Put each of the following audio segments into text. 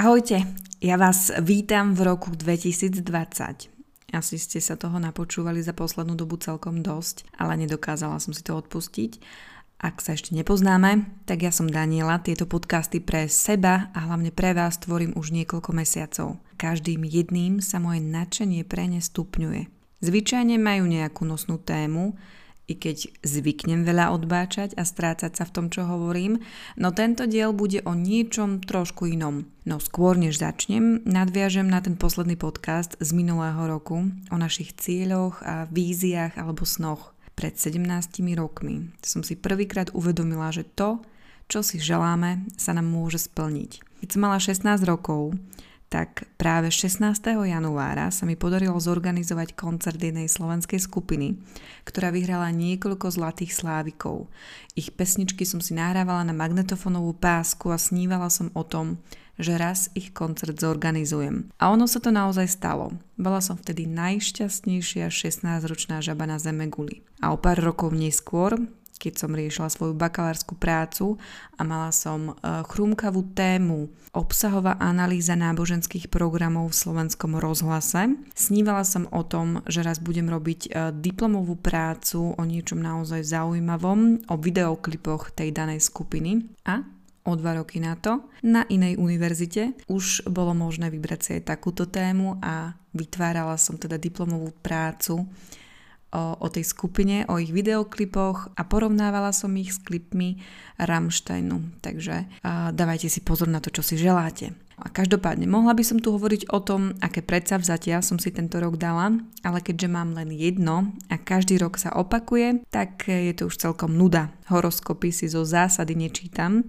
Ahojte, ja vás vítam v roku 2020. Asi ste sa toho napočúvali za poslednú dobu celkom dosť, ale nedokázala som si to odpustiť. Ak sa ešte nepoznáme, tak ja som Daniela, tieto podcasty pre seba a hlavne pre vás tvorím už niekoľko mesiacov. Každým jedným sa moje nadšenie pre ne stupňuje. Zvyčajne majú nejakú nosnú tému, i keď zvyknem veľa odbáčať a strácať sa v tom, čo hovorím, no tento diel bude o niečom trošku inom. No skôr než začnem, nadviažem na ten posledný podcast z minulého roku o našich cieľoch a víziách alebo snoch. Pred 17 rokmi som si prvýkrát uvedomila, že to, čo si želáme, sa nám môže splniť. Keď som mala 16 rokov, tak práve 16. januára sa mi podarilo zorganizovať koncert jednej slovenskej skupiny, ktorá vyhrala niekoľko zlatých slávikov. Ich pesničky som si nahrávala na magnetofónovú pásku a snívala som o tom, že raz ich koncert zorganizujem. A ono sa to naozaj stalo. Bola som vtedy najšťastnejšia 16-ročná žaba na Zeme guli. A o pár rokov neskôr, keď som riešila svoju bakalárskú prácu a mala som e, chrúmkavú tému obsahová analýza náboženských programov v slovenskom rozhlase. Snívala som o tom, že raz budem robiť e, diplomovú prácu o niečom naozaj zaujímavom, o videoklipoch tej danej skupiny a o dva roky na to. Na inej univerzite už bolo možné vybrať si aj takúto tému a vytvárala som teda diplomovú prácu o, o tej skupine, o ich videoklipoch a porovnávala som ich s klipmi Rammsteinu. Takže a dávajte si pozor na to, čo si želáte. A každopádne, mohla by som tu hovoriť o tom, aké predsavzatia som si tento rok dala, ale keďže mám len jedno a každý rok sa opakuje, tak je to už celkom nuda. Horoskopy si zo zásady nečítam,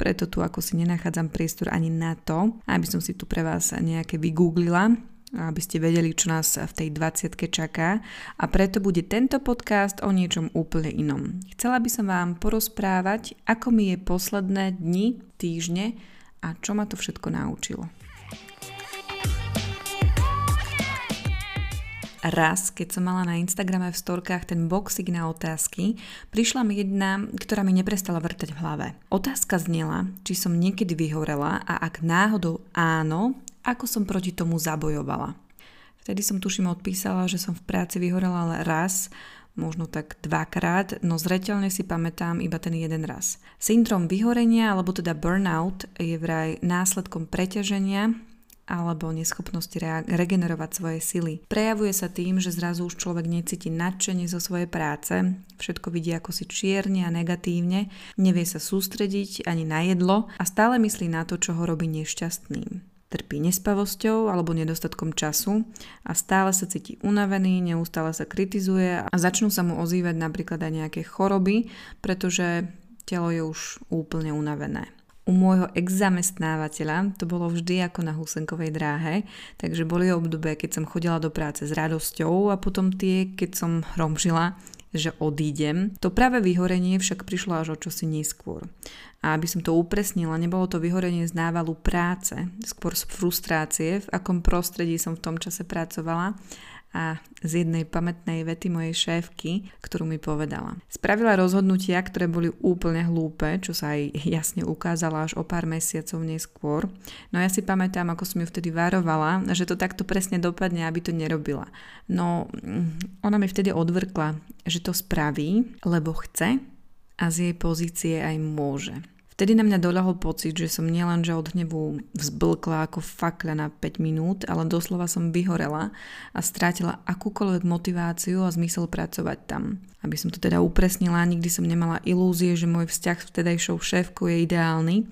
preto tu ako si nenachádzam priestor ani na to, aby som si tu pre vás nejaké vygooglila aby ste vedeli, čo nás v tej 20 čaká a preto bude tento podcast o niečom úplne inom. Chcela by som vám porozprávať, ako mi je posledné dni, týždne a čo ma to všetko naučilo. Raz, keď som mala na Instagrame v storkách ten boxik na otázky, prišla mi jedna, ktorá mi neprestala vrtať v hlave. Otázka znela, či som niekedy vyhorela a ak náhodou áno, ako som proti tomu zabojovala. Vtedy som tuším odpísala, že som v práci vyhorela len raz, možno tak dvakrát, no zreteľne si pamätám iba ten jeden raz. Syndrom vyhorenia, alebo teda burnout, je vraj následkom preťaženia alebo neschopnosti regenerovať svoje sily. Prejavuje sa tým, že zrazu už človek necíti nadšenie zo svojej práce, všetko vidí ako si čierne a negatívne, nevie sa sústrediť ani na jedlo a stále myslí na to, čo ho robí nešťastným trpí nespavosťou alebo nedostatkom času a stále sa cíti unavený, neustále sa kritizuje a začnú sa mu ozývať napríklad aj nejaké choroby, pretože telo je už úplne unavené. U môjho ex-zamestnávateľa to bolo vždy ako na husenkovej dráhe, takže boli obdobie, keď som chodila do práce s radosťou a potom tie, keď som romžila, že odídem. To práve vyhorenie však prišlo až o čosi neskôr. A aby som to upresnila, nebolo to vyhorenie z návalu práce, skôr z frustrácie, v akom prostredí som v tom čase pracovala a z jednej pamätnej vety mojej šéfky, ktorú mi povedala. Spravila rozhodnutia, ktoré boli úplne hlúpe, čo sa aj jasne ukázala až o pár mesiacov neskôr. No ja si pamätám, ako som ju vtedy varovala, že to takto presne dopadne, aby to nerobila. No mm, ona mi vtedy odvrkla, že to spraví, lebo chce a z jej pozície aj môže. Vtedy na mňa doľahol pocit, že som nielenže od hnevu vzblkla ako fakľa na 5 minút, ale doslova som vyhorela a strátila akúkoľvek motiváciu a zmysel pracovať tam. Aby som to teda upresnila, nikdy som nemala ilúzie, že môj vzťah s vtedajšou šéfkou je ideálny.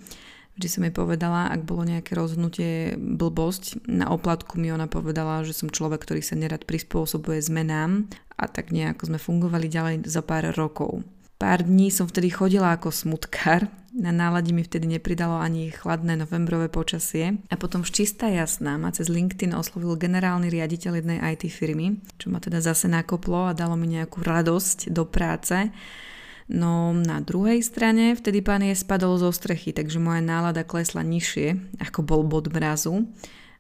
Vždy som jej povedala, ak bolo nejaké rozhodnutie blbosť, na oplatku mi ona povedala, že som človek, ktorý sa nerad prispôsobuje zmenám a tak nejako sme fungovali ďalej za pár rokov. Pár dní som vtedy chodila ako smutkár, na náladi mi vtedy nepridalo ani chladné novembrové počasie a potom čistá jasná ma cez LinkedIn oslovil generálny riaditeľ jednej IT firmy, čo ma teda zase nakoplo a dalo mi nejakú radosť do práce. No na druhej strane vtedy pán je spadol zo strechy, takže moja nálada klesla nižšie, ako bol bod mrazu.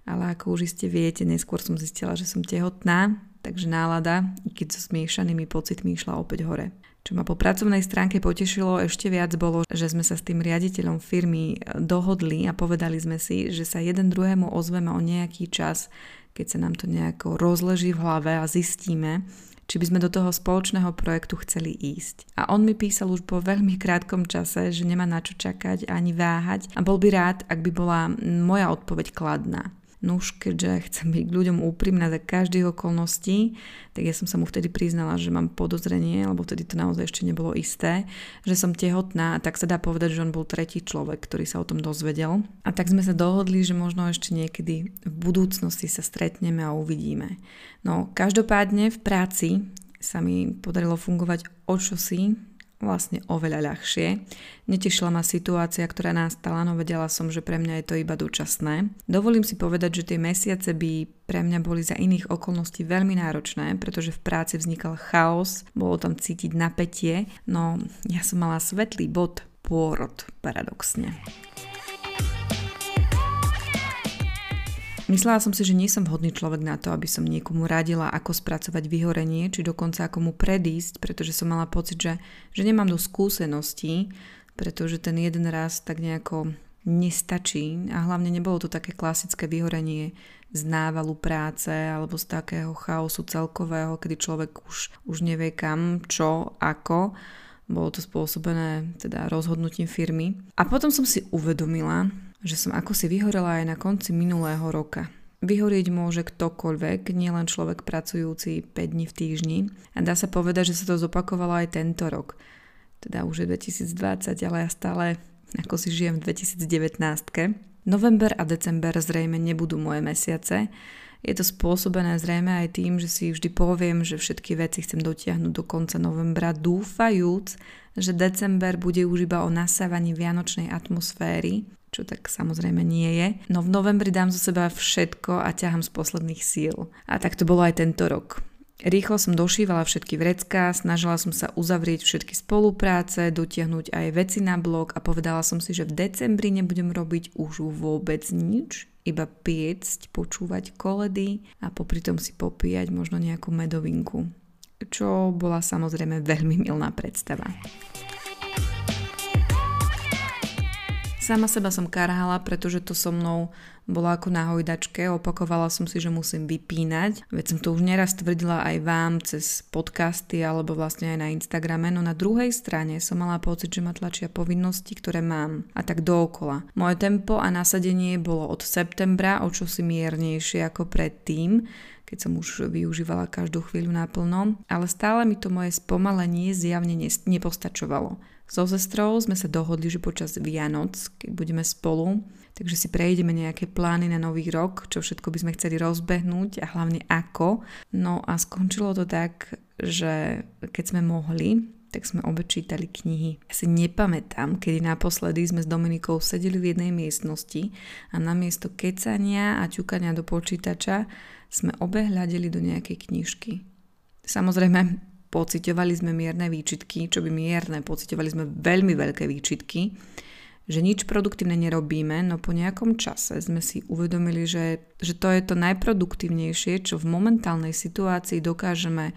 Ale ako už iste viete, neskôr som zistila, že som tehotná, takže nálada, keď so smiešanými pocitmi išla opäť hore. Čo ma po pracovnej stránke potešilo ešte viac bolo, že sme sa s tým riaditeľom firmy e, dohodli a povedali sme si, že sa jeden druhému ozveme o nejaký čas, keď sa nám to nejako rozleží v hlave a zistíme, či by sme do toho spoločného projektu chceli ísť. A on mi písal už po veľmi krátkom čase, že nemá na čo čakať ani váhať a bol by rád, ak by bola moja odpoveď kladná. Nuž, keďže chcem byť k ľuďom úprimná za každých okolností, tak ja som sa mu vtedy priznala, že mám podozrenie, lebo vtedy to naozaj ešte nebolo isté, že som tehotná a tak sa dá povedať, že on bol tretí človek, ktorý sa o tom dozvedel. A tak sme sa dohodli, že možno ešte niekedy v budúcnosti sa stretneme a uvidíme. No, každopádne v práci sa mi podarilo fungovať o čosi vlastne oveľa ľahšie. Netešila ma situácia, ktorá nastala, no vedela som, že pre mňa je to iba dočasné. Dovolím si povedať, že tie mesiace by pre mňa boli za iných okolností veľmi náročné, pretože v práci vznikal chaos, bolo tam cítiť napätie, no ja som mala svetlý bod pôrod, paradoxne. Myslela som si, že nie som vhodný človek na to, aby som niekomu radila, ako spracovať vyhorenie, či dokonca ako mu predísť, pretože som mala pocit, že, že nemám do skúseností, pretože ten jeden raz tak nejako nestačí a hlavne nebolo to také klasické vyhorenie z návalu práce alebo z takého chaosu celkového, kedy človek už, už nevie kam, čo, ako. Bolo to spôsobené teda rozhodnutím firmy. A potom som si uvedomila, že som ako si vyhorela aj na konci minulého roka. Vyhorieť môže ktokoľvek, nielen človek pracujúci 5 dní v týždni. A dá sa povedať, že sa to zopakovalo aj tento rok. Teda už je 2020, ale ja stále ako si žijem v 2019. November a december zrejme nebudú moje mesiace. Je to spôsobené zrejme aj tým, že si vždy poviem, že všetky veci chcem dotiahnuť do konca novembra, dúfajúc, že december bude už iba o nasávaní vianočnej atmosféry čo tak samozrejme nie je. No v novembri dám zo seba všetko a ťahám z posledných síl. A tak to bolo aj tento rok. Rýchlo som došívala všetky vrecká, snažila som sa uzavrieť všetky spolupráce, dotiahnuť aj veci na blog a povedala som si, že v decembri nebudem robiť už vôbec nič, iba piecť, počúvať koledy a popri tom si popíjať možno nejakú medovinku. Čo bola samozrejme veľmi milná predstava. Sama seba som karhala, pretože to so mnou bolo ako na hojdačke, opakovala som si, že musím vypínať. Veď som to už neraz tvrdila aj vám cez podcasty alebo vlastne aj na Instagrame, no na druhej strane som mala pocit, že ma tlačia povinnosti, ktoré mám. A tak dookola. Moje tempo a nasadenie bolo od septembra o čosi miernejšie ako predtým, keď som už využívala každú chvíľu naplno, ale stále mi to moje spomalenie zjavne nepostačovalo. So sestrou sme sa dohodli, že počas Vianoc, keď budeme spolu, takže si prejdeme nejaké plány na nový rok, čo všetko by sme chceli rozbehnúť a hlavne ako. No a skončilo to tak, že keď sme mohli, tak sme obe čítali knihy. Ja si nepamätám, kedy naposledy sme s Dominikou sedeli v jednej miestnosti a namiesto kecania a ťukania do počítača sme obe hľadeli do nejakej knižky. Samozrejme, pocitovali sme mierne výčitky, čo by mierne, pocitovali sme veľmi veľké výčitky, že nič produktívne nerobíme, no po nejakom čase sme si uvedomili, že, že to je to najproduktívnejšie, čo v momentálnej situácii dokážeme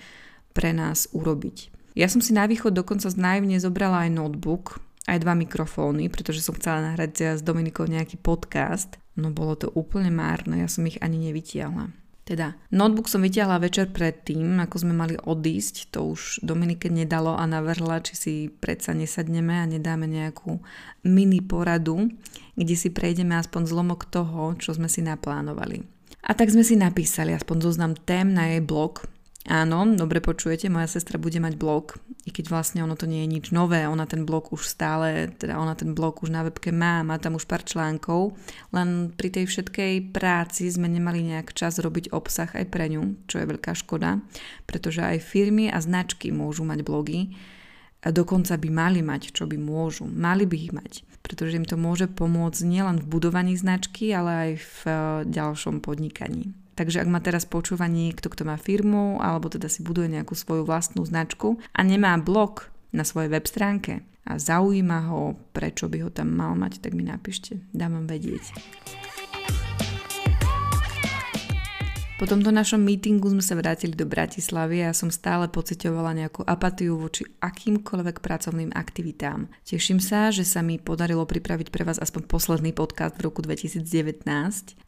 pre nás urobiť. Ja som si na východ dokonca naivne zobrala aj notebook, aj dva mikrofóny, pretože som chcela nahrať s Dominikou nejaký podcast, no bolo to úplne márne, ja som ich ani nevytiahla. Teda, notebook som vytiahla večer predtým, ako sme mali odísť, to už Dominike nedalo a navrhla, či si predsa nesadneme a nedáme nejakú mini poradu, kde si prejdeme aspoň zlomok toho, čo sme si naplánovali. A tak sme si napísali aspoň zoznam tém na jej blog, Áno, dobre počujete, moja sestra bude mať blog, i keď vlastne ono to nie je nič nové, ona ten blog už stále, teda ona ten blog už na webke má, má tam už pár článkov, len pri tej všetkej práci sme nemali nejak čas robiť obsah aj pre ňu, čo je veľká škoda, pretože aj firmy a značky môžu mať blogy, a dokonca by mali mať, čo by môžu, mali by ich mať, pretože im to môže pomôcť nielen v budovaní značky, ale aj v eh, ďalšom podnikaní. Takže ak ma teraz počúva niekto, kto má firmu alebo teda si buduje nejakú svoju vlastnú značku a nemá blog na svojej web stránke a zaujíma ho, prečo by ho tam mal mať, tak mi napíšte, dám vám vedieť. Po tomto našom meetingu sme sa vrátili do Bratislavy a ja som stále pocitovala nejakú apatiu voči akýmkoľvek pracovným aktivitám. Teším sa, že sa mi podarilo pripraviť pre vás aspoň posledný podcast v roku 2019.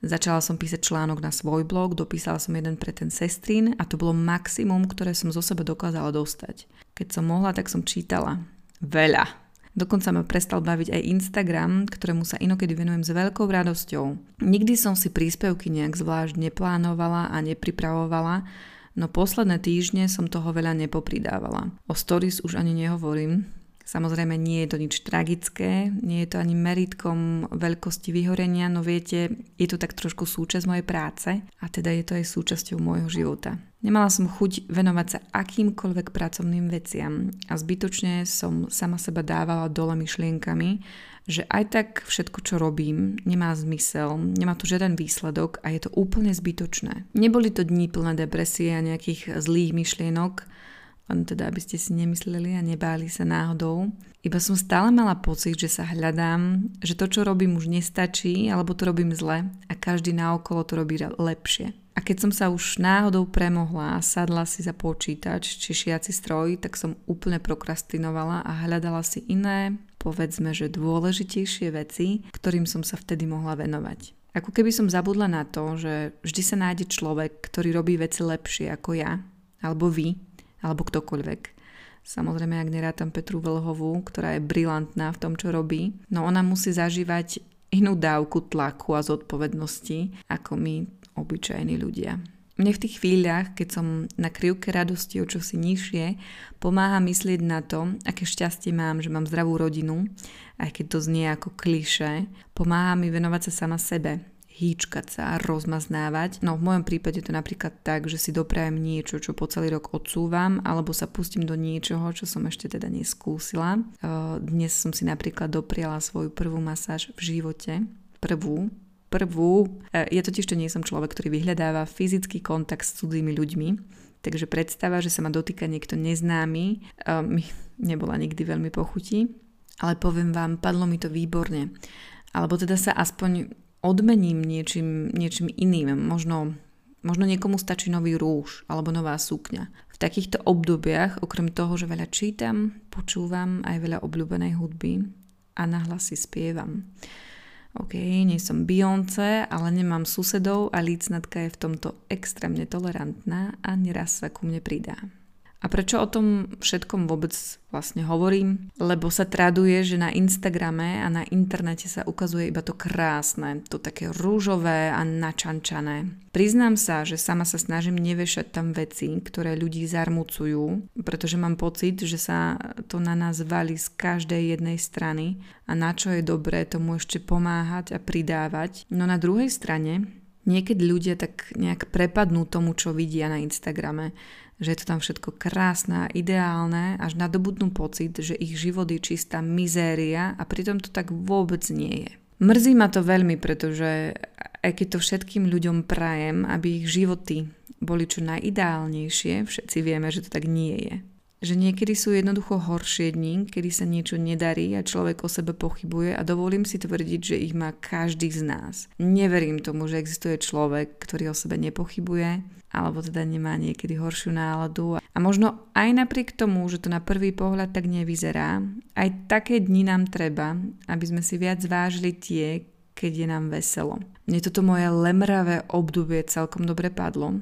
Začala som písať článok na svoj blog, dopísala som jeden pre ten sestrín a to bolo maximum, ktoré som zo seba dokázala dostať. Keď som mohla, tak som čítala. Veľa. Dokonca ma prestal baviť aj Instagram, ktorému sa inokedy venujem s veľkou radosťou. Nikdy som si príspevky nejak zvlášť neplánovala a nepripravovala, no posledné týždne som toho veľa nepopridávala. O stories už ani nehovorím, Samozrejme nie je to nič tragické, nie je to ani meritkom veľkosti vyhorenia, no viete, je to tak trošku súčasť mojej práce a teda je to aj súčasťou môjho života. Nemala som chuť venovať sa akýmkoľvek pracovným veciam a zbytočne som sama seba dávala dole myšlienkami, že aj tak všetko, čo robím, nemá zmysel, nemá tu žiaden výsledok a je to úplne zbytočné. Neboli to dní plné depresie a nejakých zlých myšlienok, len teda aby ste si nemysleli a nebáli sa náhodou. Iba som stále mala pocit, že sa hľadám, že to, čo robím už nestačí, alebo to robím zle a každý naokolo to robí lepšie. A keď som sa už náhodou premohla a sadla si za počítač či šiaci stroj, tak som úplne prokrastinovala a hľadala si iné, povedzme, že dôležitejšie veci, ktorým som sa vtedy mohla venovať. Ako keby som zabudla na to, že vždy sa nájde človek, ktorý robí veci lepšie ako ja, alebo vy, alebo ktokoľvek. Samozrejme, ak nerátam Petru Vlhovú, ktorá je brilantná v tom, čo robí, no ona musí zažívať inú dávku tlaku a zodpovednosti, ako my, obyčajní ľudia. Mne v tých chvíľach, keď som na krivke radosti o čosi nižšie, pomáha myslieť na to, aké šťastie mám, že mám zdravú rodinu, aj keď to znie ako kliše, pomáha mi venovať sa sama sebe, hýčkať sa rozmaznávať. No v mojom prípade to napríklad tak, že si doprajem niečo, čo po celý rok odsúvam, alebo sa pustím do niečoho, čo som ešte teda neskúsila. Dnes som si napríklad dopriala svoju prvú masáž v živote. Prvú, prvú. Ja totiž to nie som človek, ktorý vyhľadáva fyzický kontakt s cudzými ľuďmi, takže predstava, že sa ma dotýka niekto neznámy, mi nebola nikdy veľmi pochutí, ale poviem vám, padlo mi to výborne. Alebo teda sa aspoň odmením niečím, niečím iným. Možno, možno niekomu stačí nový rúž alebo nová sukňa. V takýchto obdobiach, okrem toho, že veľa čítam, počúvam aj veľa obľúbenej hudby a nahlas si spievam. OK, nie som Beyoncé, ale nemám susedov a lícnatka je v tomto extrémne tolerantná a neraz sa ku mne pridá. A prečo o tom všetkom vôbec vlastne hovorím? Lebo sa traduje, že na Instagrame a na internete sa ukazuje iba to krásne, to také rúžové a načančané. Priznám sa, že sama sa snažím nevešať tam veci, ktoré ľudí zarmucujú, pretože mám pocit, že sa to na nás valí z každej jednej strany a na čo je dobré tomu ešte pomáhať a pridávať. No na druhej strane niekedy ľudia tak nejak prepadnú tomu, čo vidia na Instagrame že je to tam všetko krásne a ideálne, až nadobudnú pocit, že ich život je čistá mizéria a pritom to tak vôbec nie je. Mrzí ma to veľmi, pretože aj keď to všetkým ľuďom prajem, aby ich životy boli čo najideálnejšie, všetci vieme, že to tak nie je že niekedy sú jednoducho horšie dní, kedy sa niečo nedarí a človek o sebe pochybuje a dovolím si tvrdiť, že ich má každý z nás. Neverím tomu, že existuje človek, ktorý o sebe nepochybuje alebo teda nemá niekedy horšiu náladu. A možno aj napriek tomu, že to na prvý pohľad tak nevyzerá, aj také dni nám treba, aby sme si viac vážili tie, keď je nám veselo. Mne toto moje lemravé obdobie celkom dobre padlo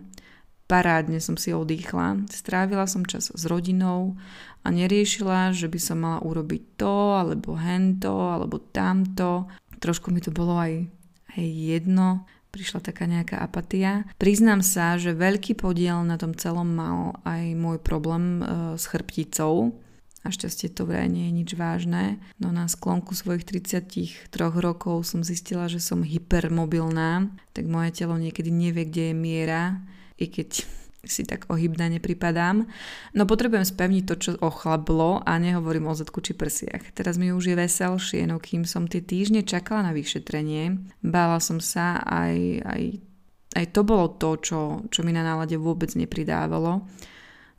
parádne som si odýchla, strávila som čas s rodinou a neriešila, že by som mala urobiť to, alebo hento, alebo tamto. Trošku mi to bolo aj, aj jedno, prišla taká nejaká apatia. Priznám sa, že veľký podiel na tom celom mal aj môj problém e, s chrbticou. Našťastie to vraj nie je nič vážne, no na sklonku svojich 33 rokov som zistila, že som hypermobilná, tak moje telo niekedy nevie, kde je miera i keď si tak ohybná nepripadám. No potrebujem spevniť to, čo ochlablo a nehovorím o zadku či prsiach. Teraz mi už je veselšie, no kým som tie týždne čakala na vyšetrenie, bála som sa aj, aj, aj to bolo to, čo, čo mi na nálade vôbec nepridávalo.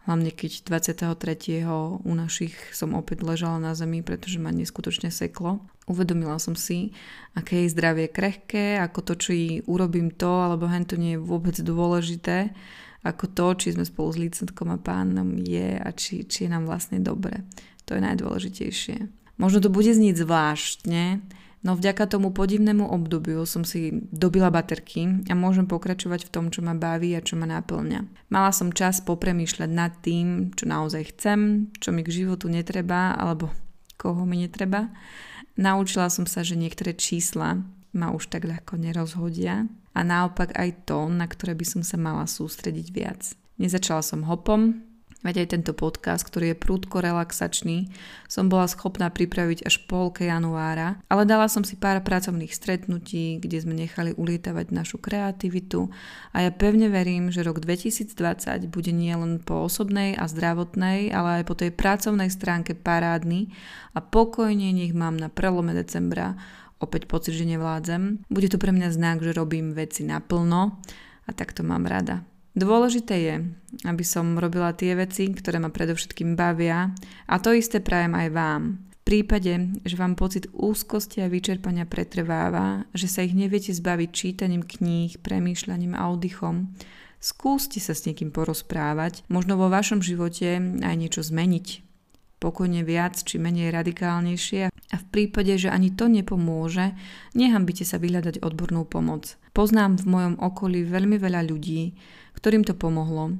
Hlavne keď 23. u našich som opäť ležala na zemi, pretože ma neskutočne seklo. Uvedomila som si, aké je zdravie krehké, ako to, či urobím to, alebo hen to nie je vôbec dôležité, ako to, či sme spolu s lícentkom a pánom je a či, či je nám vlastne dobre. To je najdôležitejšie. Možno to bude znieť zvláštne, No vďaka tomu podivnému obdobiu som si dobila baterky a môžem pokračovať v tom, čo ma baví a čo ma náplňa. Mala som čas popremýšľať nad tým, čo naozaj chcem, čo mi k životu netreba alebo koho mi netreba. Naučila som sa, že niektoré čísla ma už tak ľahko nerozhodia a naopak aj to, na ktoré by som sa mala sústrediť viac. Nezačala som hopom, Veď aj tento podcast, ktorý je prúdko relaxačný, som bola schopná pripraviť až polke januára, ale dala som si pár pracovných stretnutí, kde sme nechali ulietavať našu kreativitu a ja pevne verím, že rok 2020 bude nielen po osobnej a zdravotnej, ale aj po tej pracovnej stránke parádny a pokojne nech mám na prelome decembra opäť pocit, že nevládzem. Bude to pre mňa znak, že robím veci naplno a tak to mám rada. Dôležité je, aby som robila tie veci, ktoré ma predovšetkým bavia a to isté prajem aj vám. V prípade, že vám pocit úzkosti a vyčerpania pretrváva, že sa ich neviete zbaviť čítaním kníh, premýšľaním a oddychom, skúste sa s niekým porozprávať, možno vo vašom živote aj niečo zmeniť. Pokojne viac či menej radikálnejšie a v prípade, že ani to nepomôže, nehambite sa vyhľadať odbornú pomoc. Poznám v mojom okolí veľmi veľa ľudí, ktorým to pomohlo.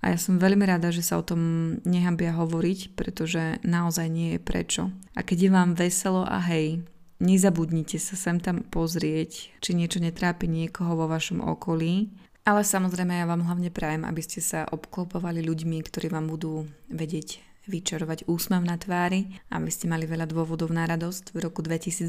A ja som veľmi rada, že sa o tom nehambia hovoriť, pretože naozaj nie je prečo. A keď je vám veselo a hej, nezabudnite sa sem tam pozrieť, či niečo netrápi niekoho vo vašom okolí. Ale samozrejme ja vám hlavne prajem, aby ste sa obklopovali ľuďmi, ktorí vám budú vedieť vyčarovať úsmev na tvári, aby ste mali veľa dôvodov na radosť v roku 2020,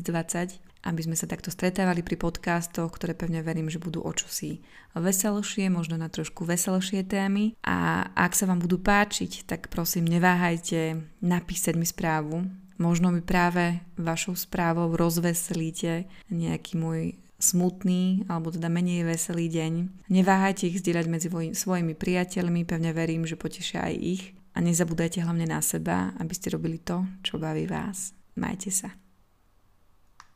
aby sme sa takto stretávali pri podcastoch, ktoré pevne verím, že budú o čosi veselšie, možno na trošku veselšie témy. A ak sa vám budú páčiť, tak prosím neváhajte napísať mi správu. Možno mi práve vašou správou rozveselíte nejaký môj smutný alebo teda menej veselý deň. Neváhajte ich zdieľať medzi svojimi priateľmi, pevne verím, že potešia aj ich a nezabúdajte hlavne na seba, aby ste robili to, čo baví vás. Majte sa.